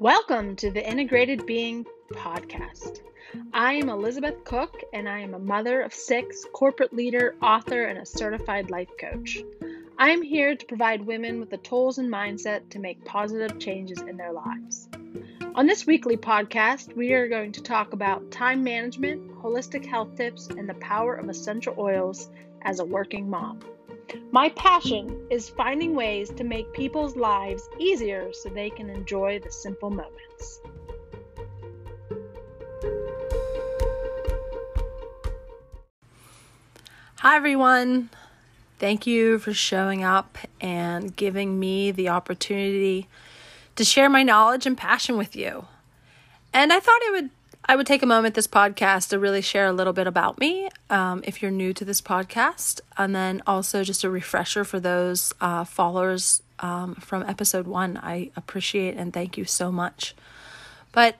Welcome to the Integrated Being podcast. I am Elizabeth Cook, and I am a mother of six, corporate leader, author, and a certified life coach. I am here to provide women with the tools and mindset to make positive changes in their lives. On this weekly podcast, we are going to talk about time management, holistic health tips, and the power of essential oils as a working mom. My passion is finding ways to make people's lives easier so they can enjoy the simple moments. Hi, everyone. Thank you for showing up and giving me the opportunity to share my knowledge and passion with you. And I thought it would I would take a moment this podcast to really share a little bit about me um, if you're new to this podcast, and then also just a refresher for those uh, followers um, from episode one. I appreciate and thank you so much. But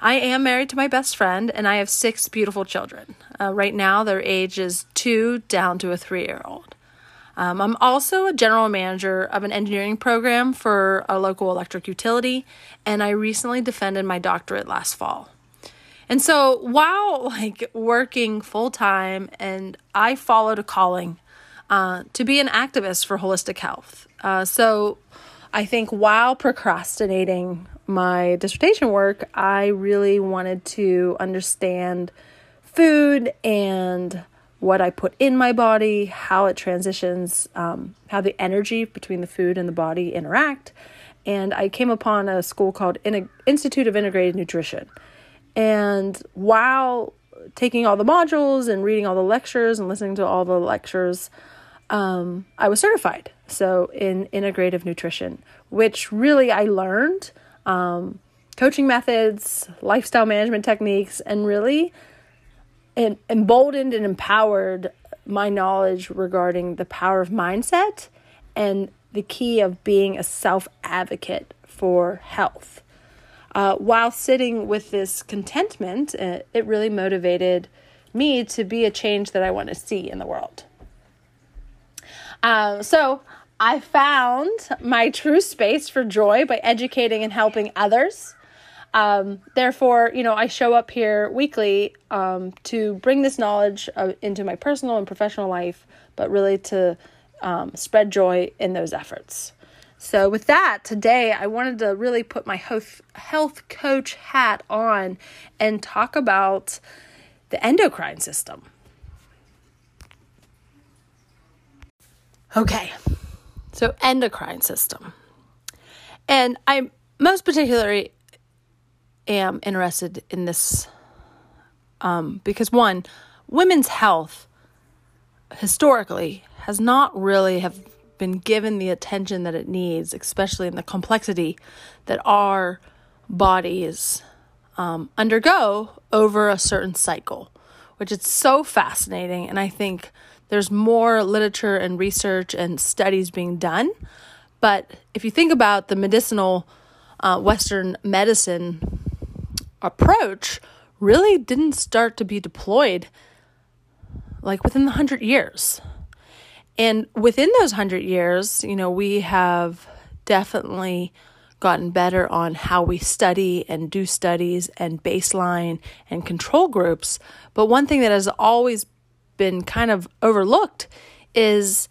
I am married to my best friend, and I have six beautiful children. Uh, right now, their age is two down to a three year old. Um, I'm also a general manager of an engineering program for a local electric utility, and I recently defended my doctorate last fall. And so while like working full time, and I followed a calling uh, to be an activist for holistic health. Uh, so I think while procrastinating my dissertation work, I really wanted to understand food and what I put in my body, how it transitions, um, how the energy between the food and the body interact. And I came upon a school called In- Institute of Integrated Nutrition. And while taking all the modules and reading all the lectures and listening to all the lectures, um, I was certified. So in integrative nutrition, which really I learned um, coaching methods, lifestyle management techniques, and really it emboldened and empowered my knowledge regarding the power of mindset and the key of being a self advocate for health. Uh, while sitting with this contentment, uh, it really motivated me to be a change that I want to see in the world. Um, so I found my true space for joy by educating and helping others. Um, therefore, you know, I show up here weekly um, to bring this knowledge uh, into my personal and professional life, but really to um, spread joy in those efforts. So, with that, today I wanted to really put my health, health coach hat on and talk about the endocrine system. Okay, so endocrine system. And I most particularly am interested in this um, because one, women's health historically has not really have been given the attention that it needs, especially in the complexity that our bodies um, undergo over a certain cycle, which is so fascinating. And I think there's more literature and research and studies being done. But if you think about the medicinal uh, Western medicine approach, really didn't start to be deployed like within the hundred years. And within those 100 years, you know, we have definitely gotten better on how we study and do studies and baseline and control groups. But one thing that has always been kind of overlooked is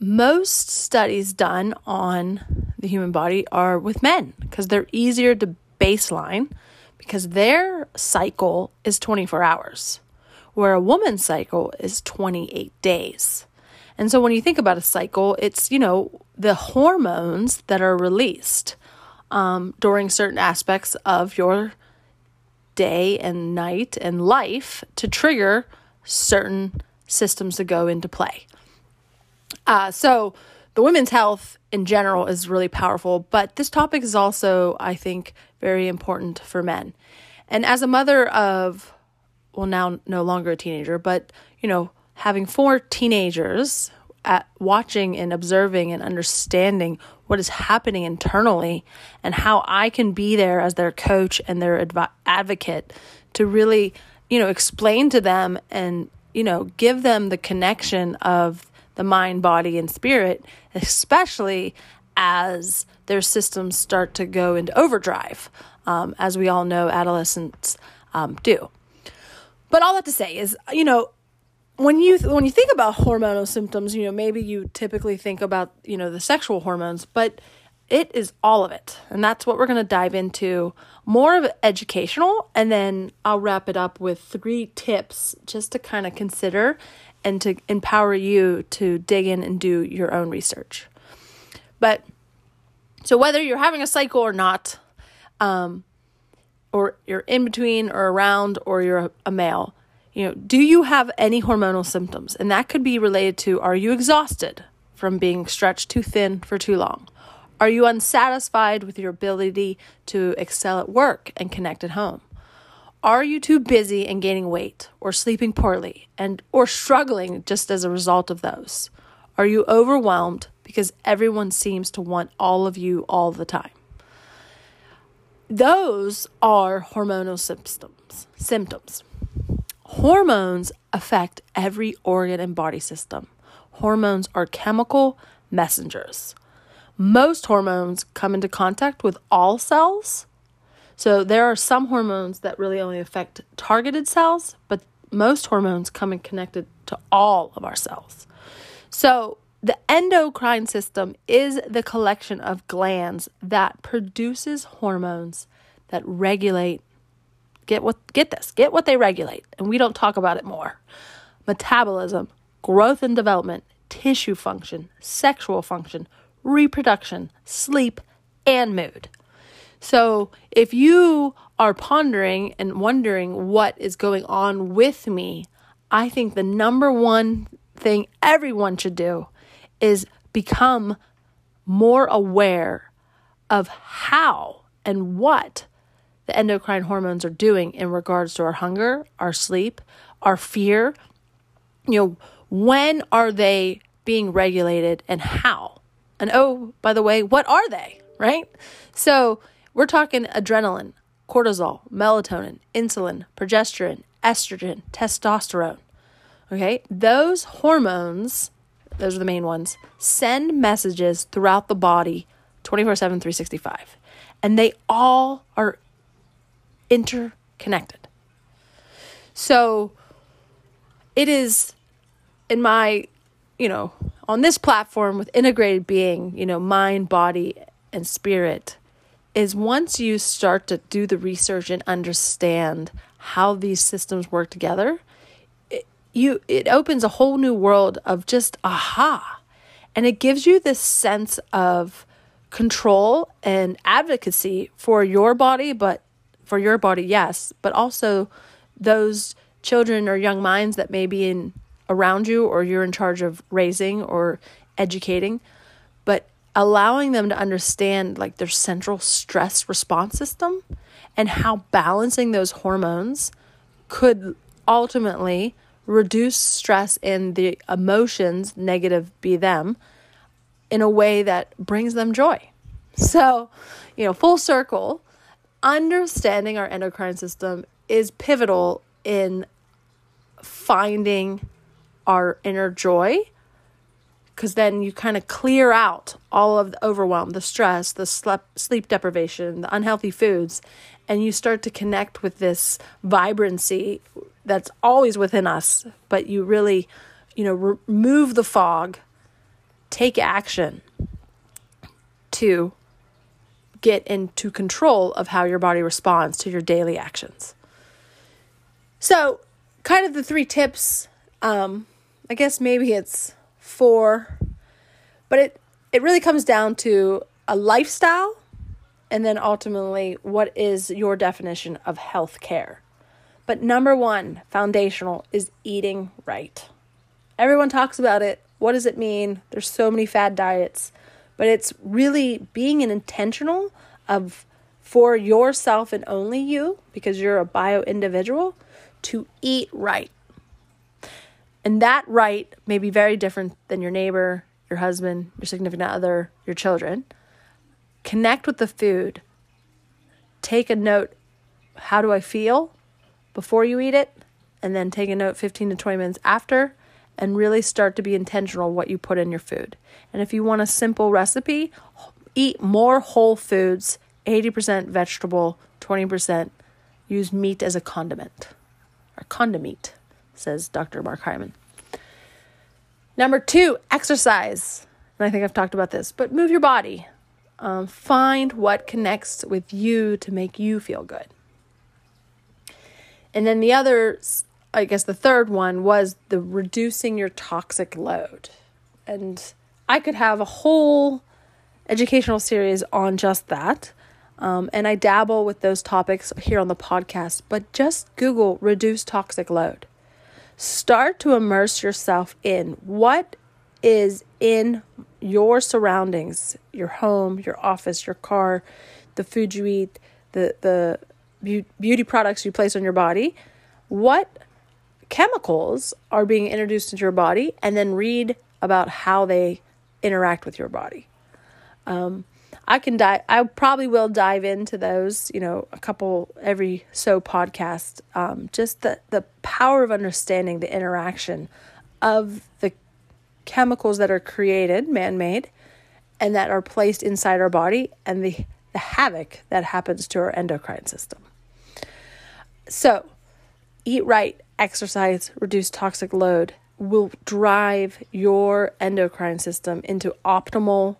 most studies done on the human body are with men because they're easier to baseline because their cycle is 24 hours, where a woman's cycle is 28 days. And so when you think about a cycle, it's, you know, the hormones that are released um, during certain aspects of your day and night and life to trigger certain systems to go into play. Uh, so the women's health in general is really powerful, but this topic is also, I think, very important for men. And as a mother of, well, now no longer a teenager, but, you know, having four teenagers at watching and observing and understanding what is happening internally and how I can be there as their coach and their adv- advocate to really, you know, explain to them and, you know, give them the connection of the mind, body, and spirit, especially as their systems start to go into overdrive, um, as we all know adolescents um, do. But all that to say is, you know, when you when you think about hormonal symptoms, you know, maybe you typically think about you know the sexual hormones, but it is all of it, and that's what we're going to dive into more of educational, and then I'll wrap it up with three tips just to kind of consider and to empower you to dig in and do your own research. But so whether you're having a cycle or not, um, or you're in between or around, or you're a, a male, you know, do you have any hormonal symptoms? And that could be related to are you exhausted from being stretched too thin for too long? Are you unsatisfied with your ability to excel at work and connect at home? Are you too busy and gaining weight or sleeping poorly and or struggling just as a result of those? Are you overwhelmed because everyone seems to want all of you all the time? Those are hormonal symptoms. Symptoms. Hormones affect every organ and body system. Hormones are chemical messengers. Most hormones come into contact with all cells. So there are some hormones that really only affect targeted cells, but most hormones come in connected to all of our cells. So the endocrine system is the collection of glands that produces hormones that regulate get what get this, get what they regulate, and we don't talk about it more. Metabolism, growth and development, tissue function, sexual function, reproduction, sleep, and mood. So, if you are pondering and wondering what is going on with me, I think the number one thing everyone should do is become more aware of how and what the endocrine hormones are doing in regards to our hunger, our sleep, our fear. You know, when are they being regulated and how? And oh, by the way, what are they, right? So we're talking adrenaline, cortisol, melatonin, insulin, progesterone, estrogen, testosterone. Okay, those hormones, those are the main ones, send messages throughout the body 24 7, 365. And they all are interconnected. So it is in my, you know, on this platform with integrated being, you know, mind, body, and spirit, is once you start to do the research and understand how these systems work together, it, you it opens a whole new world of just aha. And it gives you this sense of control and advocacy for your body, but for your body, yes, but also those children or young minds that may be in around you or you're in charge of raising or educating, but allowing them to understand like their central stress response system and how balancing those hormones could ultimately reduce stress and the emotions, negative be them, in a way that brings them joy. So, you know, full circle, understanding our endocrine system is pivotal in finding our inner joy because then you kind of clear out all of the overwhelm, the stress, the sleep, sleep deprivation, the unhealthy foods, and you start to connect with this vibrancy that's always within us, but you really, you know, remove the fog, take action to get into control of how your body responds to your daily actions. So, kind of the three tips um, I guess maybe it's four, but it it really comes down to a lifestyle and then ultimately what is your definition of health care. But number 1, foundational is eating right. Everyone talks about it. What does it mean? There's so many fad diets, but it's really being an intentional of for yourself and only you because you're a bio individual to eat right. And that right may be very different than your neighbor, your husband, your significant other, your children. Connect with the food. Take a note how do I feel before you eat it? And then take a note 15 to 20 minutes after. And really start to be intentional what you put in your food. And if you want a simple recipe, eat more whole foods, 80% vegetable, 20% use meat as a condiment or condiment, says Dr. Mark Hyman. Number two, exercise. And I think I've talked about this, but move your body. Um, find what connects with you to make you feel good. And then the other, I guess the third one was the reducing your toxic load. And I could have a whole educational series on just that. Um, and I dabble with those topics here on the podcast, but just Google reduce toxic load. Start to immerse yourself in what is in your surroundings, your home, your office, your car, the food you eat, the the beauty products you place on your body, what chemicals are being introduced into your body, and then read about how they interact with your body. Um, I can dive. I probably will dive into those. You know, a couple every so podcast. Um, just the the power of understanding the interaction of the chemicals that are created, man made, and that are placed inside our body, and the the havoc that happens to our endocrine system. So, eat right, exercise, reduce toxic load will drive your endocrine system into optimal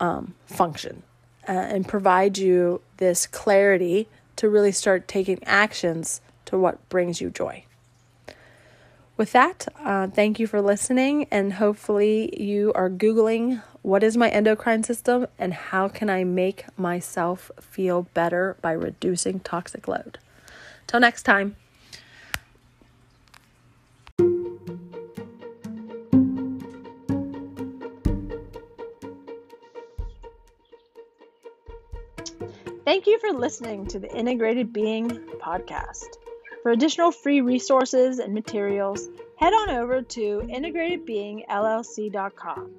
um, function uh, and provide you this clarity to really start taking actions to what brings you joy. With that, uh, thank you for listening, and hopefully, you are Googling what is my endocrine system and how can I make myself feel better by reducing toxic load. Till next time. Thank you for listening to the Integrated Being podcast. For additional free resources and materials, head on over to integratedbeingllc.com.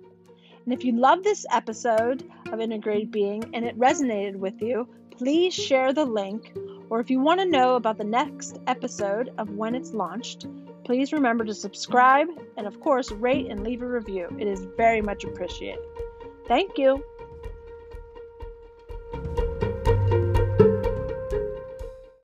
And if you love this episode of Integrated Being and it resonated with you, please share the link. Or if you want to know about the next episode of when it's launched, please remember to subscribe and, of course, rate and leave a review. It is very much appreciated. Thank you.